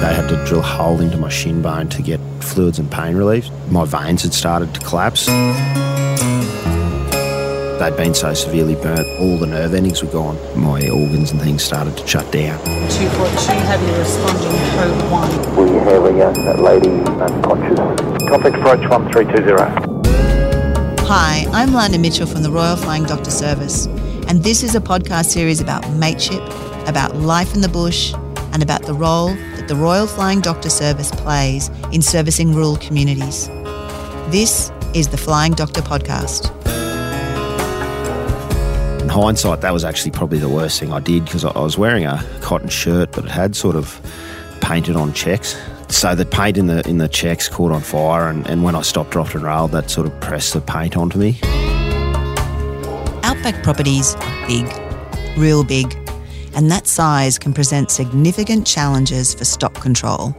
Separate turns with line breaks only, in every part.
They had to drill a hole into my shin bone to get fluids and pain relief. My veins had started to collapse. They'd been so severely burnt, all the nerve endings were gone. My organs and things started to shut down.
242 heavily responding code 1.
We have a young lady unconscious. Complex approach 1320.
Hi, I'm Lana Mitchell from the Royal Flying Doctor Service, and this is a podcast series about mateship, about life in the bush, and about the role that the Royal Flying Doctor Service plays in servicing rural communities. This is the Flying Doctor Podcast.
In hindsight, that was actually probably the worst thing I did because I was wearing a cotton shirt, but it had sort of painted on checks. So the paint in the in the checks caught on fire, and, and when I stopped, dropped, and railed, that sort of pressed the paint onto me.
Outback properties are big, real big, and that size can present significant challenges for stock control.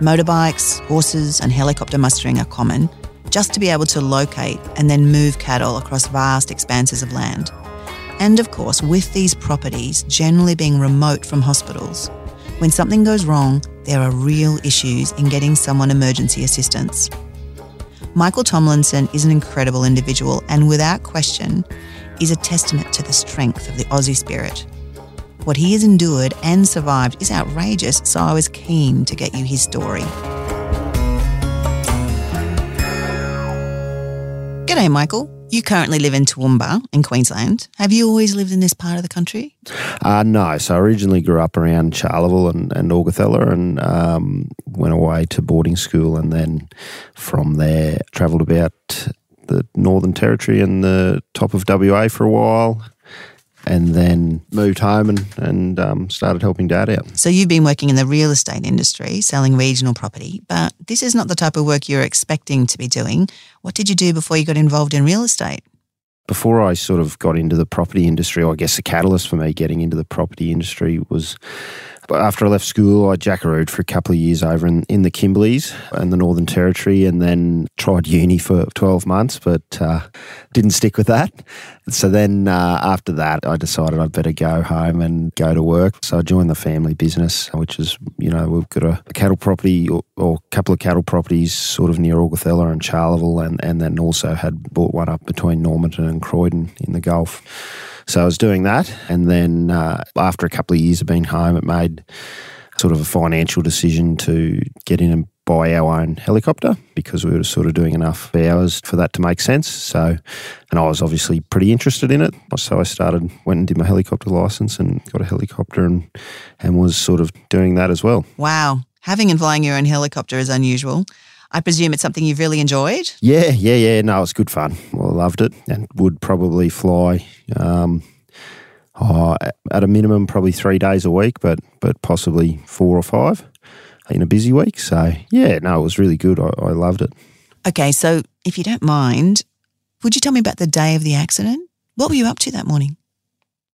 Motorbikes, horses, and helicopter mustering are common, just to be able to locate and then move cattle across vast expanses of land. And of course, with these properties generally being remote from hospitals, when something goes wrong, there are real issues in getting someone emergency assistance. Michael Tomlinson is an incredible individual and without question is a testament to the strength of the Aussie spirit. What he has endured and survived is outrageous, so I was keen to get you his story. G'day, Michael. You currently live in Toowoomba in Queensland. Have you always lived in this part of the country?
Uh, no, so I originally grew up around Charleville and, and Augathella and um, went away to boarding school and then from there travelled about the Northern Territory and the top of WA for a while and then moved home and, and um, started helping dad out.
So you've been working in the real estate industry, selling regional property, but this is not the type of work you're expecting to be doing. What did you do before you got involved in real estate?
Before I sort of got into the property industry, or I guess the catalyst for me getting into the property industry was after I left school, I jackarooed for a couple of years over in, in the Kimberleys and the Northern Territory, and then tried uni for 12 months, but uh, didn't stick with that. So then uh, after that, I decided I'd better go home and go to work. So I joined the family business, which is, you know, we've got a, a cattle property or, or, a couple of cattle properties sort of near Augathella and Charleville, and, and then also had bought one up between Normanton and Croydon in the Gulf. So I was doing that. And then uh, after a couple of years of being home, it made sort of a financial decision to get in and buy our own helicopter because we were sort of doing enough hours for that to make sense. So, and I was obviously pretty interested in it. So I started, went and did my helicopter license and got a helicopter and, and was sort of doing that as well.
Wow. Having and flying your own helicopter is unusual. I presume it's something you've really enjoyed.
Yeah, yeah, yeah. No, it's good fun. I loved it and would probably fly um, oh, at a minimum probably three days a week, but but possibly four or five in a busy week. So yeah, no, it was really good. I, I loved it.
Okay, so if you don't mind, would you tell me about the day of the accident? What were you up to that morning?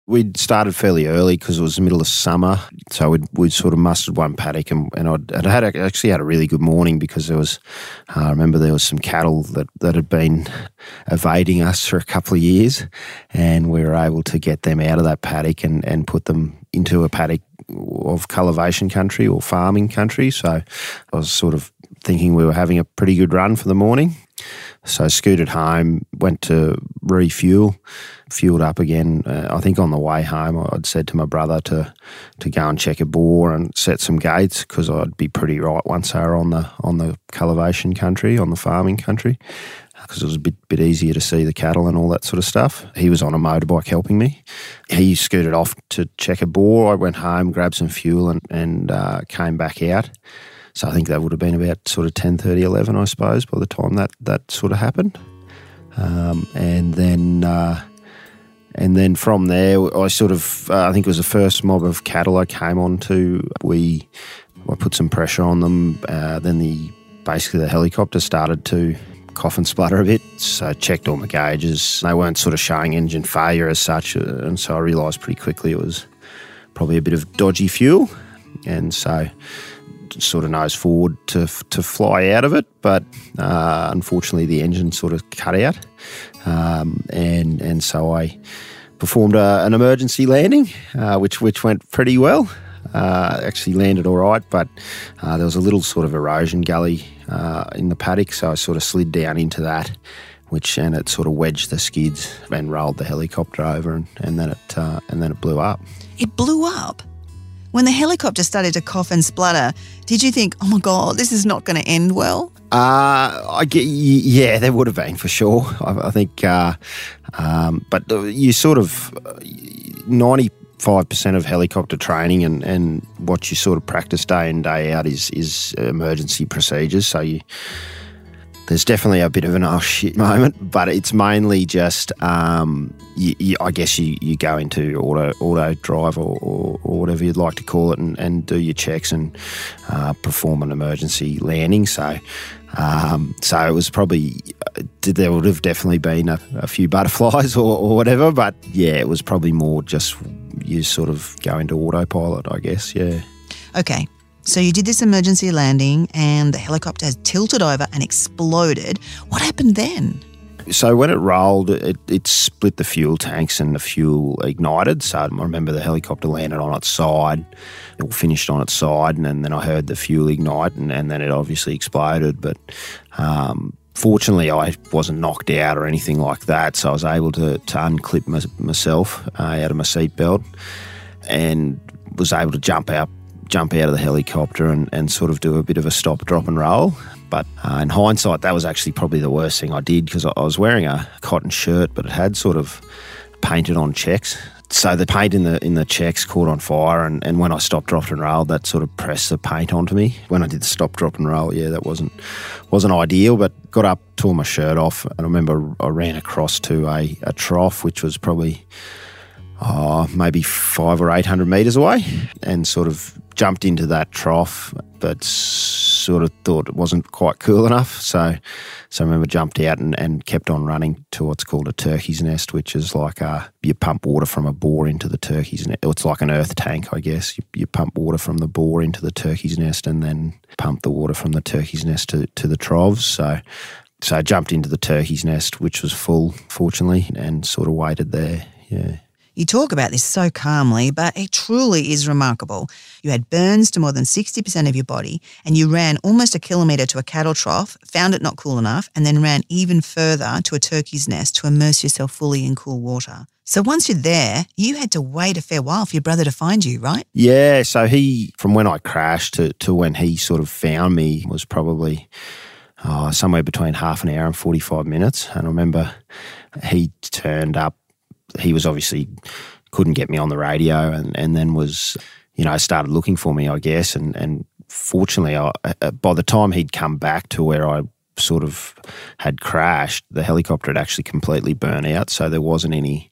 We'd started fairly early because it was the middle of summer, so we'd, we'd sort of mustered one paddock, and, and I'd, I'd had a, actually had a really good morning because there was, uh, I remember there was some cattle that, that had been evading us for a couple of years, and we were able to get them out of that paddock and, and put them into a paddock of cultivation country or farming country. So I was sort of thinking we were having a pretty good run for the morning. So I scooted home, went to refuel, fueled up again. Uh, I think on the way home, I'd said to my brother to to go and check a bore and set some gates because I'd be pretty right once they were on the on the cultivation country, on the farming country, because it was a bit bit easier to see the cattle and all that sort of stuff. He was on a motorbike helping me. He scooted off to check a bore. I went home, grabbed some fuel, and and uh, came back out. So I think that would have been about sort of 10, 30, 11, I suppose, by the time that, that sort of happened. Um, and then uh, and then from there, I sort of, uh, I think it was the first mob of cattle I came on to. We, I put some pressure on them. Uh, then the basically the helicopter started to cough and splutter a bit. So I checked all my gauges. They weren't sort of showing engine failure as such. Uh, and so I realised pretty quickly it was probably a bit of dodgy fuel. And so sort of nose forward to to fly out of it, but uh, unfortunately the engine sort of cut out, um, and and so I performed a, an emergency landing, uh, which which went pretty well. Uh, actually landed all right, but uh, there was a little sort of erosion gully uh, in the paddock, so I sort of slid down into that, which and it sort of wedged the skids and rolled the helicopter over, and, and then it uh, and then it blew up.
It blew up. When the helicopter started to cough and splutter, did you think, oh my God, this is not going to end well?
Uh, I get, yeah, there would have been for sure. I, I think, uh, um, but you sort of ninety five percent of helicopter training and, and what you sort of practice day in day out is is emergency procedures. So you there's definitely a bit of an oh shit moment, but it's mainly just, um, you, you, I guess you, you go into auto auto drive or, or, or whatever you'd like to call it and, and do your checks and uh, perform an emergency landing. So, um, so it was probably there would have definitely been a, a few butterflies or, or, whatever, but yeah, it was probably more just you sort of go into autopilot, I guess. Yeah.
Okay, so you did this emergency landing and the helicopter has tilted over and exploded. What happened then?
So when it rolled, it, it, split the fuel tanks and the fuel ignited. So I remember the helicopter landed on its side, it finished on its side, and then, then I heard the fuel ignite, and, and then it obviously exploded. But um, fortunately, I wasn't knocked out or anything like that, so I was able to, to unclip my, myself uh, out of my seatbelt and was able to jump out jump out of the helicopter and, and sort of do a bit of a stop, drop, and roll. But uh, in hindsight, that was actually probably the worst thing I did because I, I was wearing a cotton shirt, but it had sort of painted on checks. So the paint in the in the checks caught on fire, and, and when I stopped, dropped, and rolled, that sort of pressed the paint onto me. When I did the stop, drop, and roll, yeah, that wasn't wasn't ideal. But got up, tore my shirt off, and I remember I ran across to a, a trough, which was probably oh, maybe five or eight hundred meters away, and sort of jumped into that trough, but sort of thought it wasn't quite cool enough. So, so I remember jumped out and, and kept on running to what's called a turkey's nest, which is like a, you pump water from a bore into the turkey's nest. It's like an earth tank, I guess. You, you pump water from the bore into the turkey's nest and then pump the water from the turkey's nest to, to the troughs. So, so I jumped into the turkey's nest, which was full, fortunately, and sort of waited there. Yeah.
You talk about this so calmly, but it truly is remarkable. You had burns to more than 60% of your body, and you ran almost a kilometre to a cattle trough, found it not cool enough, and then ran even further to a turkey's nest to immerse yourself fully in cool water. So once you're there, you had to wait a fair while for your brother to find you, right?
Yeah. So he, from when I crashed to, to when he sort of found me, was probably oh, somewhere between half an hour and 45 minutes. And I remember he turned up he was obviously couldn't get me on the radio, and and then was you know started looking for me, I guess, and and fortunately, I, uh, by the time he'd come back to where I sort of had crashed, the helicopter had actually completely burnt out, so there wasn't any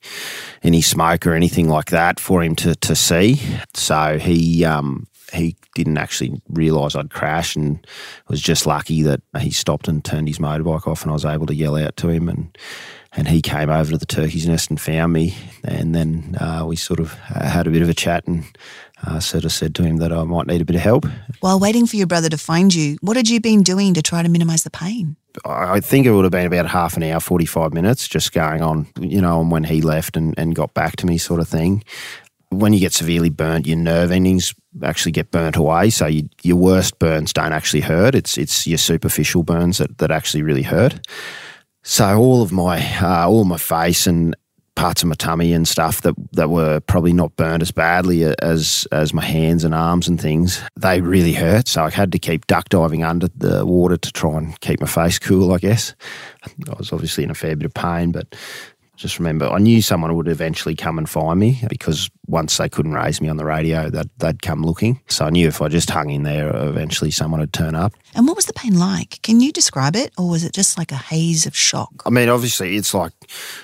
any smoke or anything like that for him to to see. So he um, he didn't actually realise I'd crashed and was just lucky that he stopped and turned his motorbike off, and I was able to yell out to him and and he came over to the turkey's nest and found me. And then uh, we sort of had a bit of a chat and uh, sort of said to him that I might need a bit of help.
While waiting for your brother to find you, what had you been doing to try to minimise the pain?
I think it would have been about half an hour, 45 minutes, just going on, you know, on when he left and, and got back to me, sort of thing. When you get severely burnt, your nerve endings actually get burnt away. So you, your worst burns don't actually hurt. It's it's your superficial burns that, that actually really hurt. So all of my uh, all my face and parts of my tummy and stuff that that were probably not burned as badly as as my hands and arms and things, they really hurt. So I had to keep duck diving under the water to try and keep my face cool. I guess I was obviously in a fair bit of pain, but just remember, I knew someone would eventually come and find me because once they couldn't raise me on the radio, they'd, they'd come looking. So I knew if I just hung in there, eventually someone would turn up.
And what was the pain like? Can you describe it, or was it just like a haze of shock?
I mean, obviously, it's like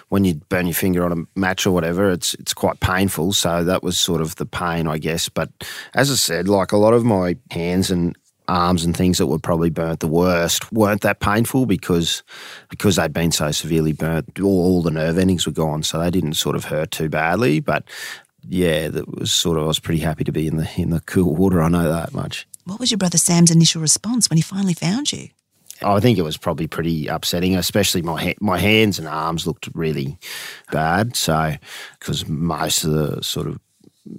when you burn your finger on a match or whatever. It's it's quite painful. So that was sort of the pain, I guess. But as I said, like a lot of my hands and arms and things that were probably burnt the worst weren't that painful because because they'd been so severely burnt. All, all the nerve endings were gone, so they didn't sort of hurt too badly. But yeah, that was sort of I was pretty happy to be in the in the cool water. I know that much.
What was your brother Sam's initial response when he finally found you?
I think it was probably pretty upsetting, especially my ha- my hands and arms looked really bad. So, because most of the sort of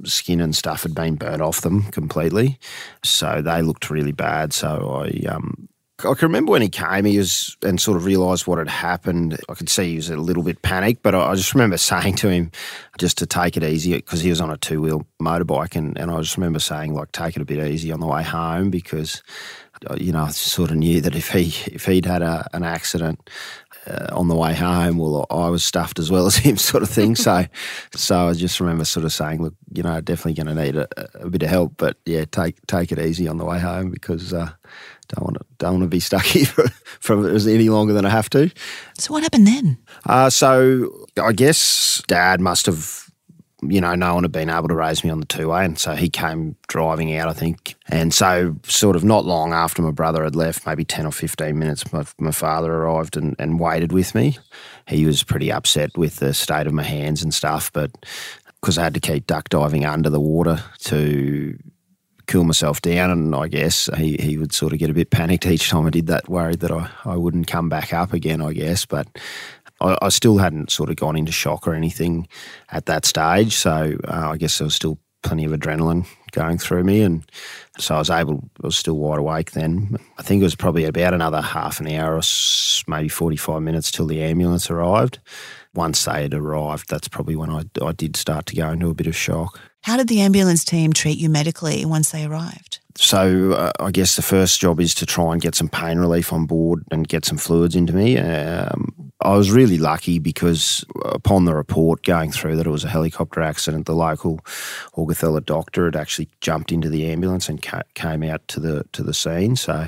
skin and stuff had been burnt off them completely. So they looked really bad. So I um, I can remember when he came, he was and sort of realised what had happened. I could see he was a little bit panicked, but I, I just remember saying to him just to take it easy because he was on a two wheel motorbike, and, and I just remember saying like take it a bit easy on the way home because uh, you know I sort of knew that if he if he'd had a, an accident. Uh, on the way home, well, I was stuffed as well as him, sort of thing. so, so I just remember sort of saying, "Look, you know, definitely going to need a, a, bit of help, but yeah, take take it easy on the way home because uh, don't want to don't want to be stuck here for, for any longer than I have to.
So what happened then?
Uh, so I guess Dad must have. You know, no one had been able to raise me on the two way, and so he came driving out, I think. And so, sort of not long after my brother had left, maybe 10 or 15 minutes, my, my father arrived and, and waited with me. He was pretty upset with the state of my hands and stuff, but because I had to keep duck diving under the water to cool myself down. And I guess he, he would sort of get a bit panicked each time I did that, worried that I, I wouldn't come back up again, I guess. But I, I still hadn't sort of gone into shock or anything at that stage. So uh, I guess there was still plenty of adrenaline going through me. And so I was able, I was still wide awake then. I think it was probably about another half an hour or maybe 45 minutes till the ambulance arrived. Once they had arrived, that's probably when I, I did start to go into a bit of shock.
How did the ambulance team treat you medically once they arrived?
So uh, I guess the first job is to try and get some pain relief on board and get some fluids into me. Um, I was really lucky because upon the report going through that it was a helicopter accident, the local Augathella doctor had actually jumped into the ambulance and ca- came out to the to the scene. So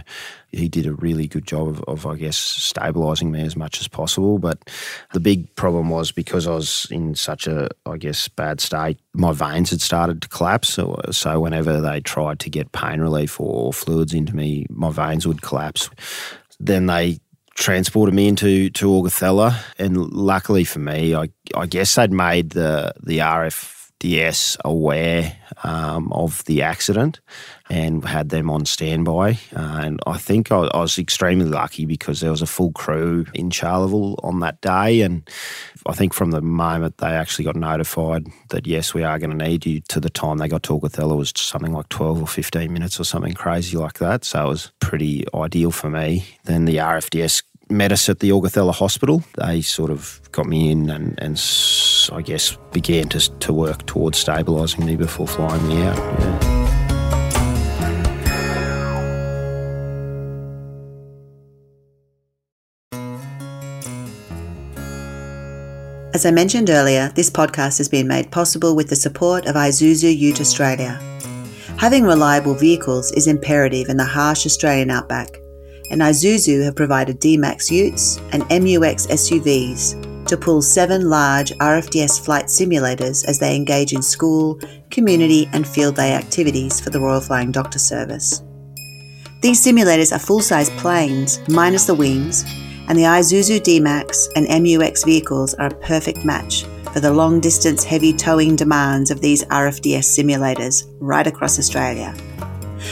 he did a really good job of, of I guess, stabilising me as much as possible. But the big problem was because I was in such a, I guess, bad state, my veins had started to collapse. So, so whenever they tried to get pain relief or fluids into me, my veins would collapse. Then they transported me into to Augathella, and luckily for me, I I guess they'd made the the RFDS aware um, of the accident and had them on standby. Uh, and I think I, I, was extremely lucky because there was a full crew in Charleville on that day. And I think from the moment they actually got notified that, yes, we are going to need you to the time they got to Augathella was something like 12 or 15 minutes or something crazy like that. So it was pretty ideal for me. Then the RFDS met us at the Augathella Hospital. They sort of got me in and, and I guess began to, to work towards stabilising me before flying me out. Yeah.
As I mentioned earlier, this podcast has been made possible with the support of Isuzu Ute Australia. Having reliable vehicles is imperative in the harsh Australian outback, and Isuzu have provided D-Max Utes and MUX SUVs to pull seven large RFDS flight simulators as they engage in school, community, and field day activities for the Royal Flying Doctor Service. These simulators are full size planes, minus the wings, and the Isuzu D-Max and MUX vehicles are a perfect match for the long distance heavy towing demands of these RFDS simulators right across Australia.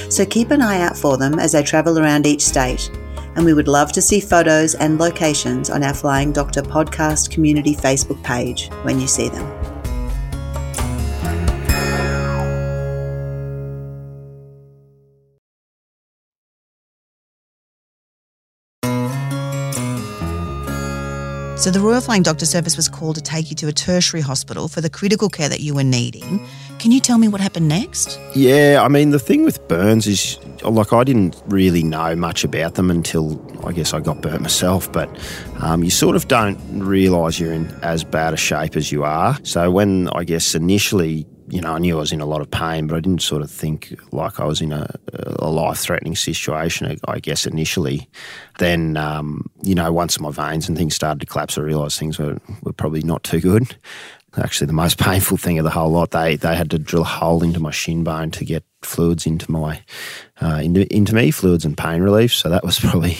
So keep an eye out for them as they travel around each state, and we would love to see photos and locations on our Flying Doctor podcast community Facebook page when you see them. So the Royal Flying Doctor Service was called to take you to a tertiary hospital for the critical care that you were needing. Can you tell me what happened next?
Yeah, I mean, the thing with burns is, like, I didn't really know much about them until I guess I got burnt myself, but um, you sort of don't realise you're in as bad a shape as you are. So when I guess initially you know, I knew I was in a lot of pain, but I didn't sort of think like I was in a, a life threatening situation, I guess, initially. Then, um, you know, once my veins and things started to collapse, I realised things were, were probably not too good. Actually, the most painful thing of the whole lot, they, they had to drill a hole into my shin bone to get fluids into my uh, into, into me, fluids and pain relief. So that was probably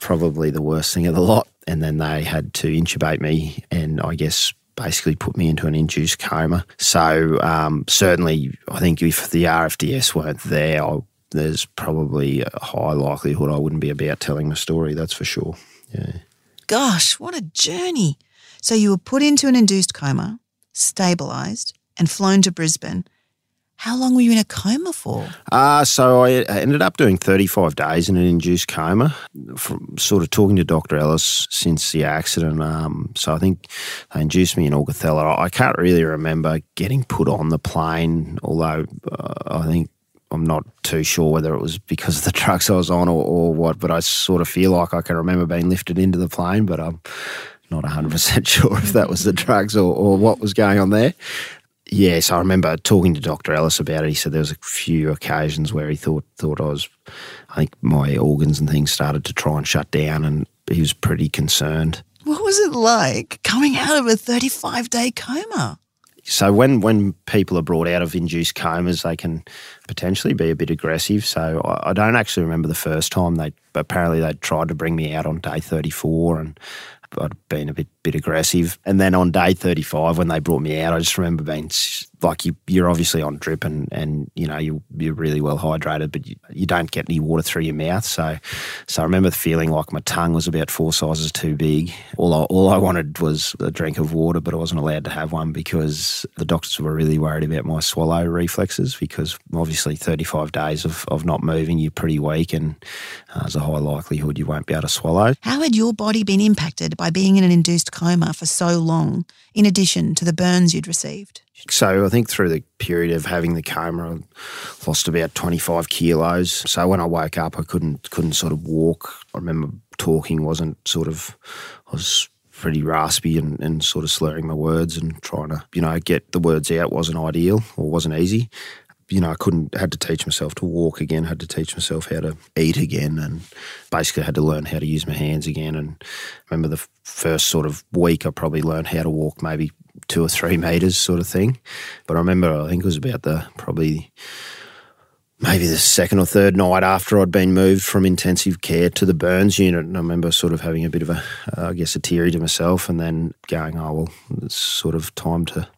probably the worst thing of the lot. And then they had to intubate me and I guess basically put me into an induced coma. So um, certainly, I think if the RFDS weren't there, I, there's probably a high likelihood I wouldn't be about telling my story. That's for sure. Yeah.
Gosh, what a journey! So you were put into an induced coma, stabilized, and flown to Brisbane. How long were you in a coma for?
Uh, so I I ended up doing 35 days in an induced coma. From sort of talking to Dr. Ellis since the accident. Um, so I think they induced me in Augathella. I can't really remember getting put on the plane, although uh, I think I'm not too sure whether it was because of the drugs I was on or, or what, but I sort of feel like I can remember being lifted into the plane, but I'm not 100% sure if that was the drugs or, or what was going on there. Yes, I remember talking to Dr. Ellis about it. He said there was a few occasions where he thought thought I was, I think my organs and things started to try and shut down, and he was pretty concerned.
What was it like coming out of a 35 day coma?
So when when people are brought out of induced comas, they can potentially be a bit aggressive. So I, I don't actually remember the first time they apparently they tried to bring me out on day thirty four, and I'd been a bit bit aggressive. And then on day thirty five, when they brought me out, I just remember being like you, you're obviously on drip and, and you know you you're really well hydrated, but you, you don't get any water through your mouth. So so I remember feeling like my tongue was about four sizes too big. All I, all I wanted was a drink of water, but I wasn't allowed to have one because the doctors were really worried about my swallow reflexes because obviously 35 days of, of not moving, you're pretty weak and uh, there's a high likelihood you won't be able to swallow.
How had your body been impacted by being in an induced coma for so long, in addition to the burns you'd received?
So I think through the period of having the coma, I lost about 25 kilos. So when I woke up, I couldn't couldn't sort of walk. I remember talking wasn't sort of, I was pretty raspy and, and sort of slurring my words and trying to, you know, get the words out wasn't ideal or wasn't easy. You know, I couldn't, had to teach myself to walk again, had to teach myself how to eat again, and basically had to learn how to use my hands again. And I remember the first sort of week, I probably learned how to walk maybe two or three meters sort of thing. But I remember, I think it was about the probably maybe the second or third night after I'd been moved from intensive care to the burns unit. And I remember sort of having a bit of a, uh, I guess, a teary to myself and then going, oh, well, it's sort of time to,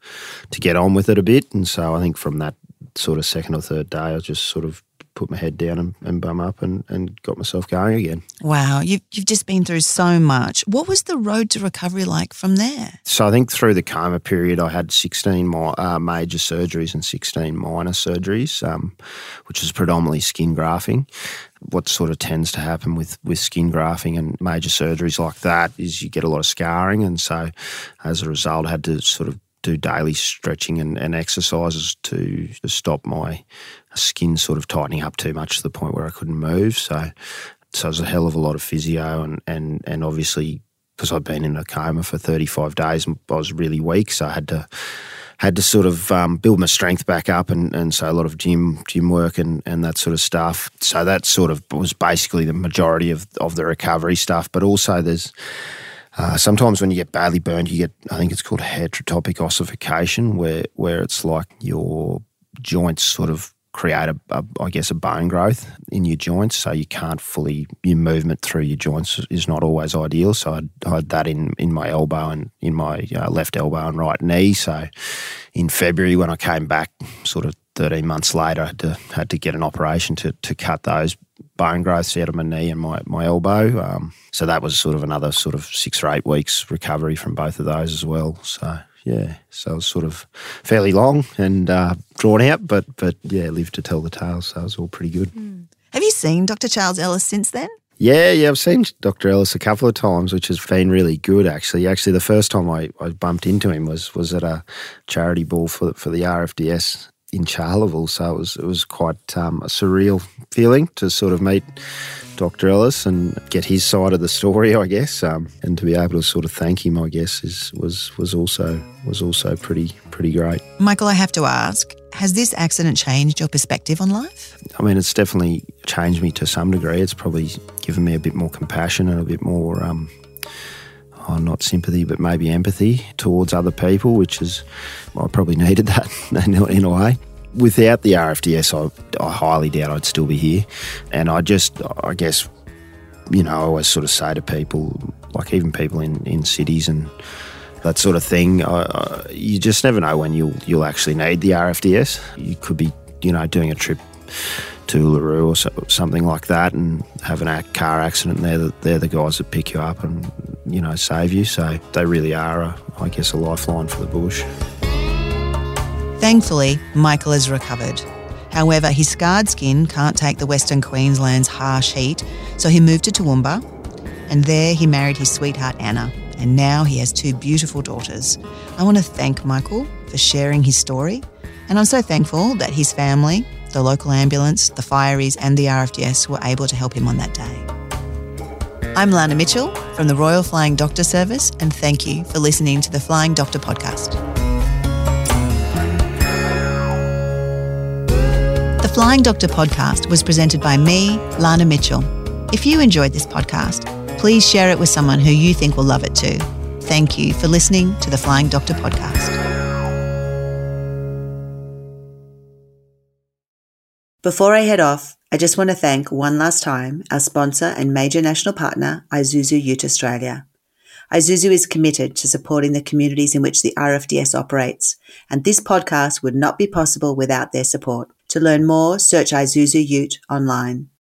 to get on with it a bit. And so I think from that sort of second or third day, I just sort of put my head down and, and bum up and, and got myself going again.
Wow, you've, you've just been through so much. What was the road to recovery like from there?
So I think through the coma period, I had 16 mi- uh, major surgeries and 16 minor surgeries, um, which is predominantly skin grafting. What sort of tends to happen with, with skin grafting and major surgeries like that is you get a lot of scarring. And so as a result, I had to sort of do daily stretching and, and exercises to, to stop my skin sort of tightening up too much to the point where I couldn't move. So, so it was a hell of a lot of physio and, and, and obviously because I'd been in a coma for 35 days, I was really weak, so I had to had to sort of um, build my strength back up, and, and so a lot of gym gym work and, and that sort of stuff. So that sort of was basically the majority of of the recovery stuff. But also there's uh, sometimes when you get badly burned, you get I think it's called heterotopic ossification, where where it's like your joints sort of create a, a I guess a bone growth in your joints, so you can't fully your movement through your joints is not always ideal. So I had that in in my elbow and in my uh, left elbow and right knee. So in February when I came back, sort of 13 months later, I had to had to get an operation to to cut those bone growths out of my knee and my, my elbow. Um, so that was sort of another sort of six or eight weeks recovery from both of those as well. So yeah, so it was sort of fairly long and uh, drawn out, but but yeah, lived to tell the tale. So it was all pretty good.
Have you seen Dr. Charles Ellis since then?
Yeah, yeah, I've seen Dr. Ellis a couple of times, which has been really good actually. Actually, the first time I, I bumped into him was was at a charity ball for for the RFDS in Charleville, so it was it was quite um, a surreal feeling to sort of meet Dr. Ellis and get his side of the story, I guess, um, and to be able to sort of thank him, I guess, is was was also was also pretty pretty great.
Michael, I have to ask, has this accident changed your perspective on life?
I mean, it's definitely changed me to some degree. It's probably given me a bit more compassion and a bit more, um, oh, not sympathy, but maybe empathy towards other people, which is, well, I probably needed that in a- in a way. Without the RFDS, I, I highly doubt I'd still be here. And I just, I guess, you know, I always sort of say to people, like even people in, in cities and that sort of thing, uh, uh, you just never know when you'll you'll actually need the RFDS. You could be, you know, doing a trip to Uluru or so, something like that and have an ac- car accident. They're the, they're the guys that pick you up and you know save you. So they really are, a, I guess, a lifeline for the bush.
Thankfully, Michael has recovered. However, his scarred skin can't take the Western Queensland's harsh heat, so he moved to Toowoomba, and there he married his sweetheart Anna, and now he has two beautiful daughters. I want to thank Michael for sharing his story, and I'm so thankful that his family, the local ambulance, the fireys, and the RFDS were able to help him on that day. I'm Lana Mitchell from the Royal Flying Doctor Service, and thank you for listening to the Flying Doctor podcast. The Flying Doctor podcast was presented by me, Lana Mitchell. If you enjoyed this podcast, please share it with someone who you think will love it too. Thank you for listening to the Flying Doctor podcast. Before I head off, I just want to thank one last time our sponsor and major national partner, Isuzu Ute Australia. Isuzu is committed to supporting the communities in which the RFDS operates, and this podcast would not be possible without their support. To learn more, search Isuzu Ute online.